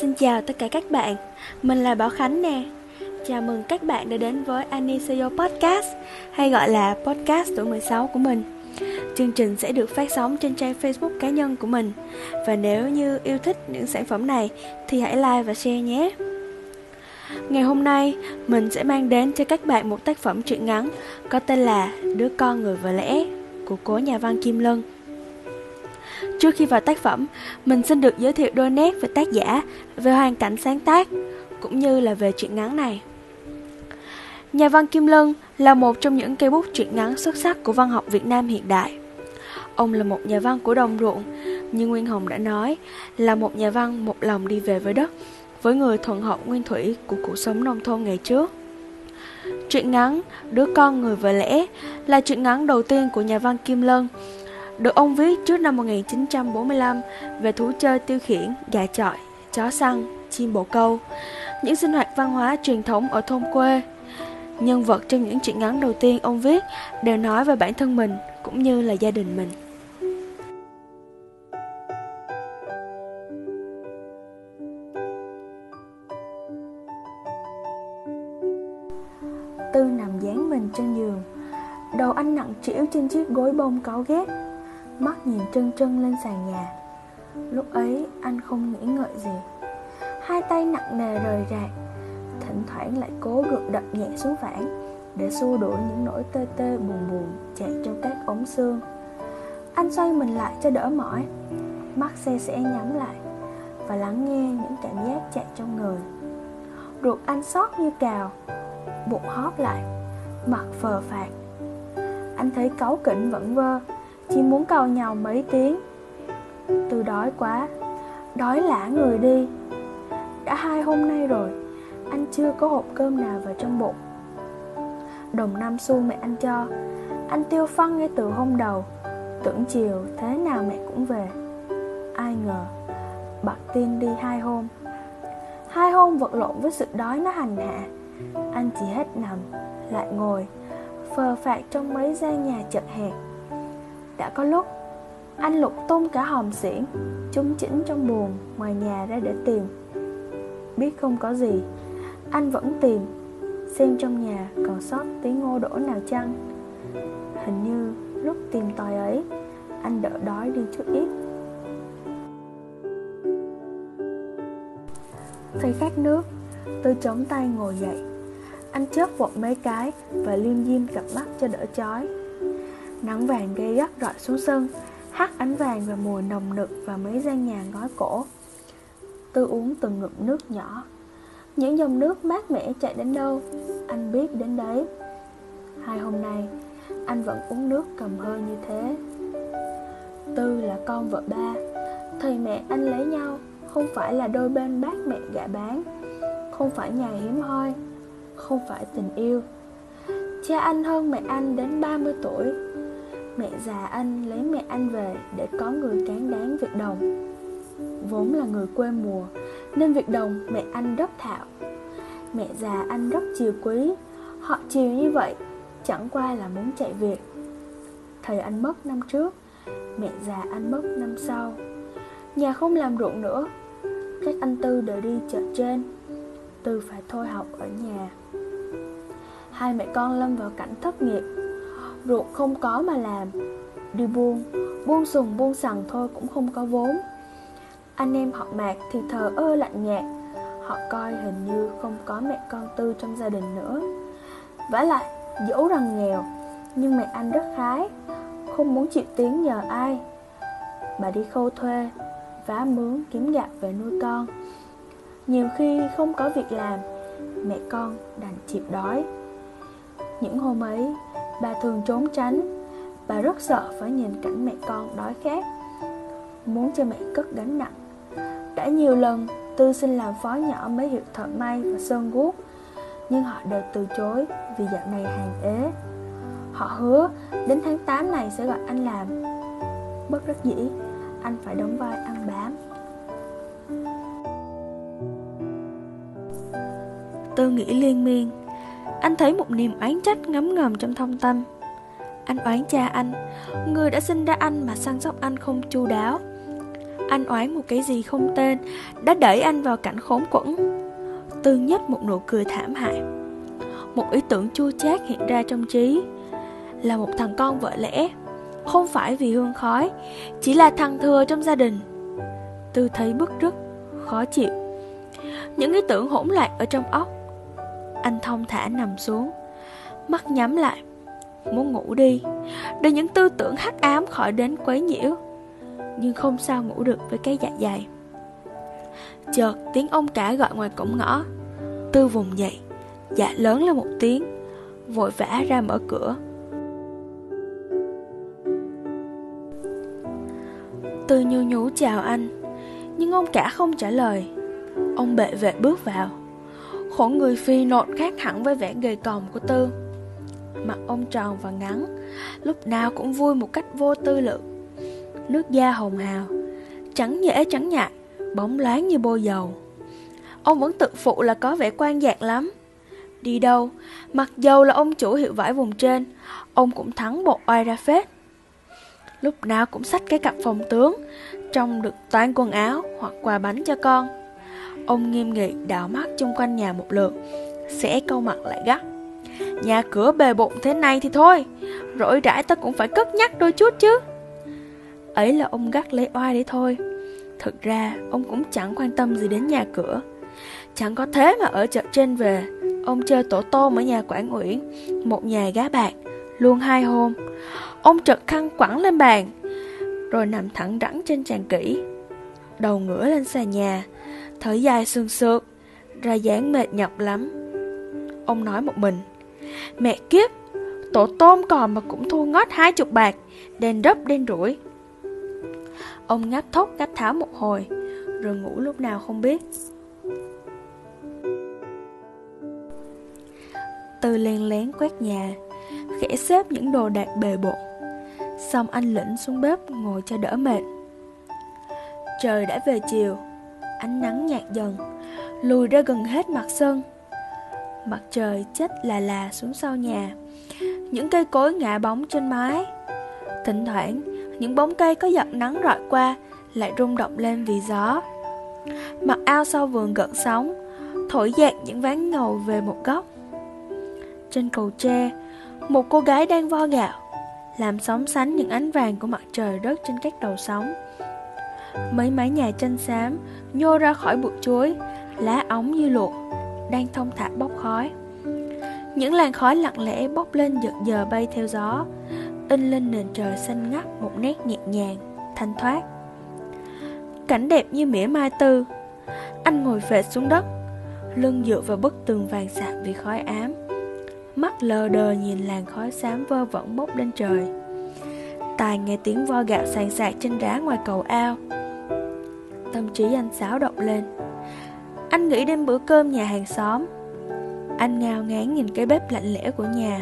Xin chào tất cả các bạn, mình là Bảo Khánh nè. Chào mừng các bạn đã đến với Anisio Podcast Hay gọi là podcast tuổi 16 của mình. Chương trình sẽ được phát sóng trên trang Facebook cá nhân của mình. Và nếu như yêu thích những sản phẩm này thì hãy like và share nhé. Ngày hôm nay, mình sẽ mang đến cho các bạn một tác phẩm truyện ngắn có tên là Đứa con người vợ lẽ của cố nhà văn Kim Lân. Trước khi vào tác phẩm, mình xin được giới thiệu đôi nét về tác giả, về hoàn cảnh sáng tác, cũng như là về truyện ngắn này. Nhà văn Kim Lân là một trong những cây bút truyện ngắn xuất sắc của văn học Việt Nam hiện đại. Ông là một nhà văn của đồng ruộng, như Nguyên Hồng đã nói, là một nhà văn một lòng đi về với đất, với người thuận hậu nguyên thủy của cuộc sống nông thôn ngày trước. Truyện ngắn Đứa con người vợ lẽ là truyện ngắn đầu tiên của nhà văn Kim Lân, được ông viết trước năm 1945 về thú chơi tiêu khiển, gà chọi, chó săn, chim bồ câu, những sinh hoạt văn hóa truyền thống ở thôn quê. Nhân vật trong những truyện ngắn đầu tiên ông viết đều nói về bản thân mình cũng như là gia đình mình. Tư nằm dán mình trên giường Đầu anh nặng trĩu trên chiếc gối bông cáo ghét Mắt nhìn trân trân lên sàn nhà. Lúc ấy, anh không nghĩ ngợi gì. Hai tay nặng nề rời rạc, Thỉnh thoảng lại cố gượng đập nhẹ xuống phản Để xua đuổi những nỗi tê tê buồn buồn chạy trong các ống xương. Anh xoay mình lại cho đỡ mỏi. Mắt xe sẽ nhắm lại Và lắng nghe những cảm giác chạy trong người. Ruột anh sót như cào, Bụng hóp lại, Mặt phờ phạt Anh thấy cáu kỉnh vẫn vơ chỉ muốn cầu nhau mấy tiếng. Từ đói quá, Đói lả người đi. Đã hai hôm nay rồi, Anh chưa có hộp cơm nào vào trong bụng. Đồng năm xu mẹ anh cho, Anh tiêu phân ngay từ hôm đầu, Tưởng chiều thế nào mẹ cũng về. Ai ngờ, Bạc tin đi hai hôm. Hai hôm vật lộn với sự đói nó hành hạ. Anh chỉ hết nằm, Lại ngồi, Phờ phạt trong mấy gian nhà chật hẹp đã có lúc, Anh lục tung cả hòm xiển chung chỉnh trong buồng Ngoài nhà ra để tìm. Biết không có gì, Anh vẫn tìm, Xem trong nhà còn sót tiếng ngô đổ nào chăng. Hình như lúc tìm tòi ấy, Anh đỡ đói đi chút ít. Thấy khát nước, Tôi chống tay ngồi dậy. Anh chớp vội mấy cái Và liêm diêm cặp mắt cho đỡ chói. Nắng vàng gây gắt rọi xuống sân, Hắt ánh vàng và mùi nồng nực và mấy gian nhà ngói cổ. Tư uống từng ngụm nước nhỏ. Những dòng nước mát mẻ chạy đến đâu, Anh biết đến đấy. Hai hôm nay, Anh vẫn uống nước cầm hơi như thế. Tư là con vợ ba, Thầy mẹ anh lấy nhau, Không phải là đôi bên bác mẹ gạ bán. Không phải nhà hiếm hoi, Không phải tình yêu. Cha anh hơn mẹ anh đến 30 tuổi. Mẹ già anh lấy mẹ anh về để có người cán đáng việc đồng. Vốn là người quê mùa, Nên việc đồng mẹ anh rất thạo. Mẹ già anh rất chiều quý, Họ chiều như vậy Chẳng qua là muốn chạy việc. Thầy anh mất năm trước, Mẹ già anh mất năm sau. Nhà không làm ruộng nữa, Các anh Tư đều đi chợ trên, Tư phải thôi học ở nhà. Hai mẹ con lâm vào cảnh thất nghiệp ruột không có mà làm. Đi buông, buông sùng buông sằng thôi cũng không có vốn. Anh em họ mạc thì thờ ơ lạnh nhạt. Họ coi hình như không có mẹ con tư trong gia đình nữa. Vả lại, dẫu rằng nghèo Nhưng mẹ anh rất khái Không muốn chịu tiếng nhờ ai. Bà đi khâu thuê Vá mướn kiếm gạo về nuôi con. Nhiều khi không có việc làm Mẹ con đành chịu đói. Những hôm ấy Bà thường trốn tránh. Bà rất sợ phải nhìn cảnh mẹ con đói khát, Muốn cho mẹ cất gánh nặng. Đã nhiều lần, Tư xin làm phó nhỏ mấy hiệu thợ may và sơn guốc, Nhưng họ đều từ chối Vì dạo này hàng ế. Họ hứa đến tháng 8 này sẽ gọi anh làm. Bất đắc dĩ, Anh phải đóng vai ăn bám. Tư nghĩ liên miên anh thấy một niềm oán trách ngấm ngầm trong thông tâm. Anh oán cha anh, Người đã sinh ra anh mà săn sóc anh không chu đáo. Anh oán một cái gì không tên, Đã đẩy anh vào cảnh khốn quẫn. Tư nhất một nụ cười thảm hại. Một ý tưởng chua chát hiện ra trong trí. Là một thằng con vợ lẽ. Không phải vì hương khói, Chỉ là thằng thừa trong gia đình. Tư thấy bức rứt, Khó chịu. Những ý tưởng hỗn loạn ở trong óc anh thông thả nằm xuống. Mắt nhắm lại, Muốn ngủ đi. Để những tư tưởng hắc ám khỏi đến quấy nhiễu, Nhưng không sao ngủ được với cái dạ dày. Chợt tiếng ông cả gọi ngoài cổng ngõ. Tư vùng dậy Dạ lớn lên một tiếng, Vội vã ra mở cửa. Tư nhu nhú chào anh, Nhưng ông cả không trả lời. Ông bệ vệ bước vào. Khổ người phi nộn khác hẳn với vẻ gầy còm của Tư. Mặt ông tròn và ngắn, Lúc nào cũng vui một cách vô tư lượng Nước da hồng hào, Trắng nhễ trắng nhạt, Bóng loáng như bôi dầu. Ông vẫn tự phụ là có vẻ quan dạng lắm. Đi đâu, Mặc dầu là ông chủ hiệu vải vùng trên, Ông cũng thắng bộ oai ra phết. Lúc nào cũng xách cái cặp phòng tướng, Trong được toàn quần áo Hoặc quà bánh cho con. Ông nghiêm nghị đảo mắt chung quanh nhà một lượt Sẽ câu mặt lại gắt. Nhà cửa bề bộn thế này thì thôi, Rỗi rãi ta cũng phải cất nhắc đôi chút chứ. Ấy là ông gắt lấy oai đấy thôi. Thực ra, ông cũng chẳng quan tâm gì đến nhà cửa. Chẳng có thế mà ở chợ trên về, Ông chơi tổ tôm ở nhà quản Uyển Một nhà gá bạc, Luôn hai hôm. Ông trật khăn quẳng lên bàn, Rồi nằm thẳng rắn trên tràn kỹ Đầu ngửa lên xà nhà. Thở dài sương sượt, Ra dáng mệt nhọc lắm. Ông nói một mình, Mẹ kiếp, Tổ tôm còn mà cũng thua ngót hai chục bạc Đen rấp đen rủi. Ông ngáp thốc ngáp tháo một hồi, Rồi ngủ lúc nào không biết. Từ len lén quét nhà, Khẽ xếp những đồ đạc bề bộn. Xong anh lĩnh xuống bếp ngồi cho đỡ mệt. Trời đã về chiều Ánh nắng nhạt dần, Lùi ra gần hết mặt sân. Mặt trời chết là là xuống sau nhà. Những cây cối ngã bóng trên mái. Thỉnh thoảng, Những bóng cây có giọt nắng rọi qua Lại rung động lên vì gió. Mặt ao sau vườn gợn sóng, Thổi dạt những ván ngầu về một góc. Trên cầu tre, Một cô gái đang vo gạo, Làm sóng sánh những ánh vàng của mặt trời rớt trên các đầu sóng. Mấy mái nhà tranh xám Nhô ra khỏi bụi chuối Lá ống như luộc đang thông thả bốc khói. Những làn khói lặng lẽ bốc lên giật giờ bay theo gió, in lên nền trời xanh ngắt một nét nhẹ nhàng, thanh thoát. Cảnh đẹp như mỉa mai tư, anh ngồi phệt xuống đất, lưng dựa vào bức tường vàng sạc vì khói ám. Mắt lờ đờ nhìn làn khói xám vơ vẩn bốc lên trời. tài nghe tiếng vo gạo sàn sạc trên đá ngoài cầu ao. Tâm trí anh xáo động lên. Anh nghĩ đến bữa cơm nhà hàng xóm. Anh ngao ngán nhìn cái bếp lạnh lẽo của nhà.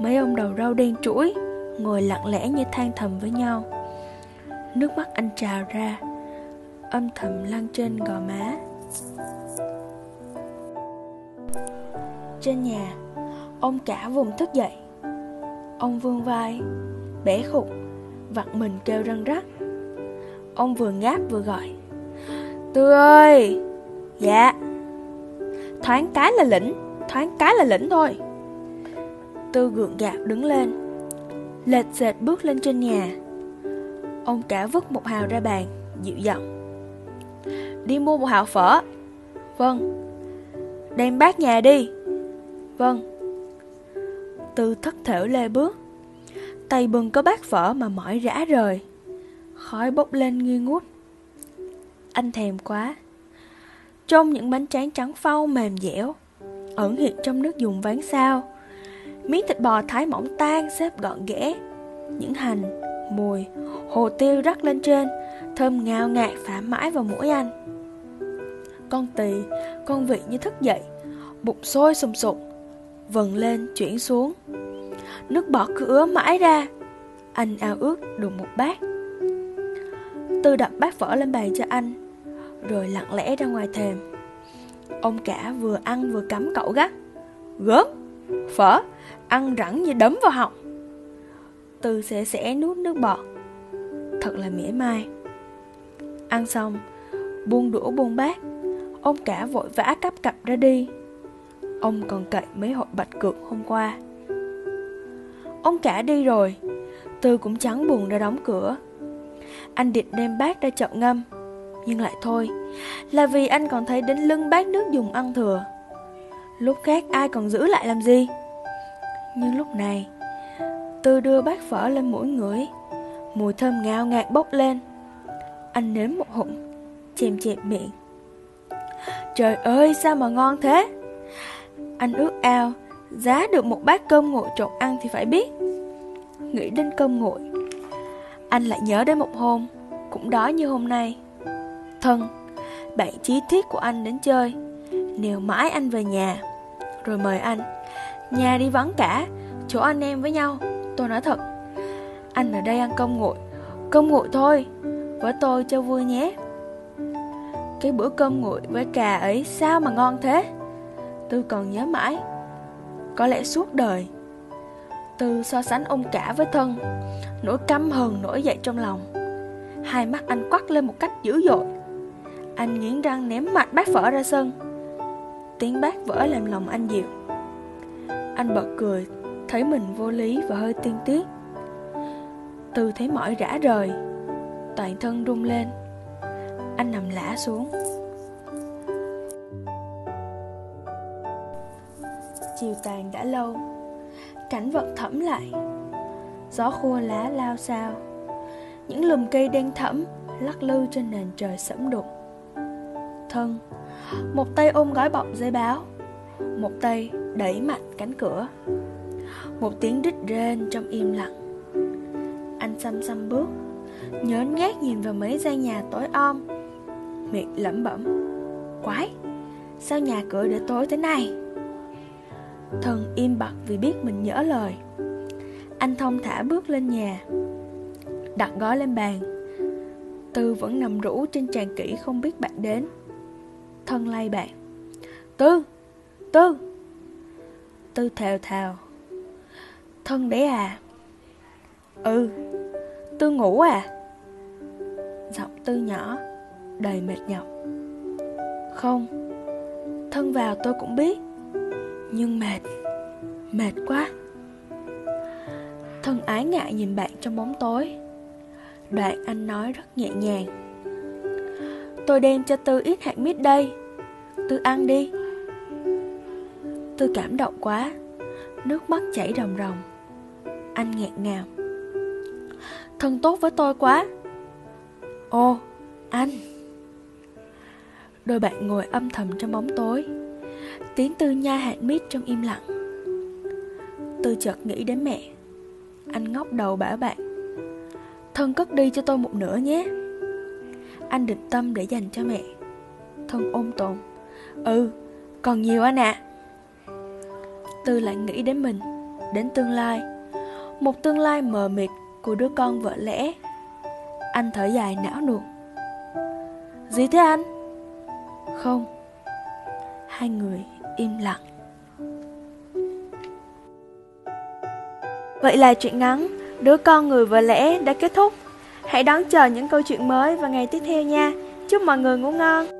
Mấy ông đầu rau đen chuỗi, Ngồi lặng lẽ như than thầm với nhau. Nước mắt anh trào ra, Âm thầm lăn trên gò má. Trên nhà, Ông cả vùng thức dậy. Ông vương vai, Bẻ khục Vặn mình kêu răng rắc. Ông vừa ngáp vừa gọi. Tư ơi! Dạ. Thoáng cái là lĩnh, Thoáng cái là lĩnh thôi. Tư gượng gạo đứng lên. Lệch dệt bước lên trên nhà. Ông cả vứt một hào ra bàn, Dịu giọng. Đi mua một hào phở. Vâng. Đem bát nhà đi. Vâng. Tư thất thểu lê bước. Tay bừng có bát phở mà mỏi rã rời. Khói bốc lên nghi ngút. Anh thèm quá. Trong những bánh tráng trắng phau mềm dẻo Ẩn hiện trong nước dùng ván sao Miếng thịt bò thái mỏng tan xếp gọn ghẽ. Những hành, mùi, hồ tiêu rắc lên trên Thơm ngào ngạt phả mãi vào mũi anh. Con tỳ, con vị như thức dậy Bụng sôi sùng sục Vần lên chuyển xuống. Nước bọt cứ ứa mãi ra. Anh ao ước được một bát. Tư đặt bát phở lên bàn cho anh rồi lặng lẽ ra ngoài thềm. Ông cả vừa ăn vừa cắm cậu gắt. Gớm, phở, ăn rẳng như đấm vào họng. Tư sẽ sẽ nuốt nước bọt. Thật là mỉa mai. Ăn xong Buông đũa buông bát Ông cả vội vã cắp cặp ra đi. Ông còn cậy mấy hội bạch cược hôm qua. Ông cả đi rồi Tư cũng chẳng buồn ra đóng cửa. Anh định đem bát ra chậu ngâm. Nhưng lại thôi, Là vì anh còn thấy đến lưng bát nước dùng ăn thừa. Lúc khác ai còn giữ lại làm gì? Nhưng lúc này, Tư đưa bát phở lên mũi ngửi Mùi thơm ngào ngạt bốc lên. Anh nếm một hụm, Chèm chẹp miệng. Trời ơi, sao mà ngon thế? Anh ước ao, Giá được một bát cơm nguội trộn ăn thì phải biết. Nghĩ đến cơm nguội anh lại nhớ đến một hôm, Cũng đó như hôm nay. Thân, Bạn chí thiết của anh đến chơi. Nèo mãi anh về nhà, Rồi mời anh. Nhà đi vắng cả, Chỗ anh em với nhau. Tôi nói thật, Anh ở đây ăn cơm nguội. Cơm nguội thôi, Với tôi cho vui nhé. Cái bữa cơm nguội với cà ấy sao mà ngon thế? Tôi còn nhớ mãi. Có lẽ suốt đời từ so sánh ông cả với thân. Nỗi căm hờn nổi dậy trong lòng. Hai mắt anh quắt lên một cách dữ dội. Anh nghiến răng ném mạnh bát phở ra sân. Tiếng bát vỡ làm lòng anh dịu. Anh bật cười, Thấy mình vô lý và hơi tiên tiếc Tư thấy mỏi rã rời, Toàn thân rung lên. Anh nằm lã xuống. Chiều tàn đã lâu, Cảnh vật thẫm lại. Gió khô lá lao sao Những lùm cây đen thẫm Lắc lư trên nền trời sẫm đục. Thân, Một tay ôm gói bọc giấy báo, Một tay đẩy mạnh cánh cửa. Một tiếng đít rên trong im lặng. Anh xăm xăm bước Nhớn ngát nhìn vào mấy gian nhà tối om, Miệng lẩm bẩm, Quái, Sao nhà cửa để tối thế này? Thần im bặt vì biết mình nhỡ lời. Anh thông thả bước lên nhà, Đặt gói lên bàn. Tư vẫn nằm rũ trên tràn kỹ không biết bạn đến. Thân lay bạn, Tư Tư. Tư thều thào, Thân đấy à? Ừ Tư ngủ à? Giọng tư nhỏ, Đầy mệt nhọc. Không, Thân vào tôi cũng biết, nhưng mệt Mệt quá. Thân ái ngại nhìn bạn trong bóng tối. Đoạn anh nói rất nhẹ nhàng. Tôi đem cho Tư ít hạt mít đây. Tư ăn đi. Tư cảm động quá. Nước mắt chảy ròng ròng. Anh nghẹn ngào. Thân tốt với tôi quá. Ô, anh. Đôi bạn ngồi âm thầm trong bóng tối. Tiếng Tư nha hạt mít trong im lặng. Tư chợt nghĩ đến mẹ. Anh ngóc đầu bảo bạn Thân cất đi cho tôi một nửa nhé. Anh định tâm để dành cho mẹ. Thân ôm tồn Ừ, còn nhiều anh ạ. À. Tư lại nghĩ đến mình Đến tương lai. Một tương lai mờ mịt của đứa con vợ lẽ. Anh thở dài não nuột. Gì thế anh? Không. Hai người im lặng. Vậy là chuyện ngắn. Đứa con người vợ lẽ đã kết thúc. Hãy đón chờ những câu chuyện mới vào ngày tiếp theo nha. Chúc mọi người ngủ ngon.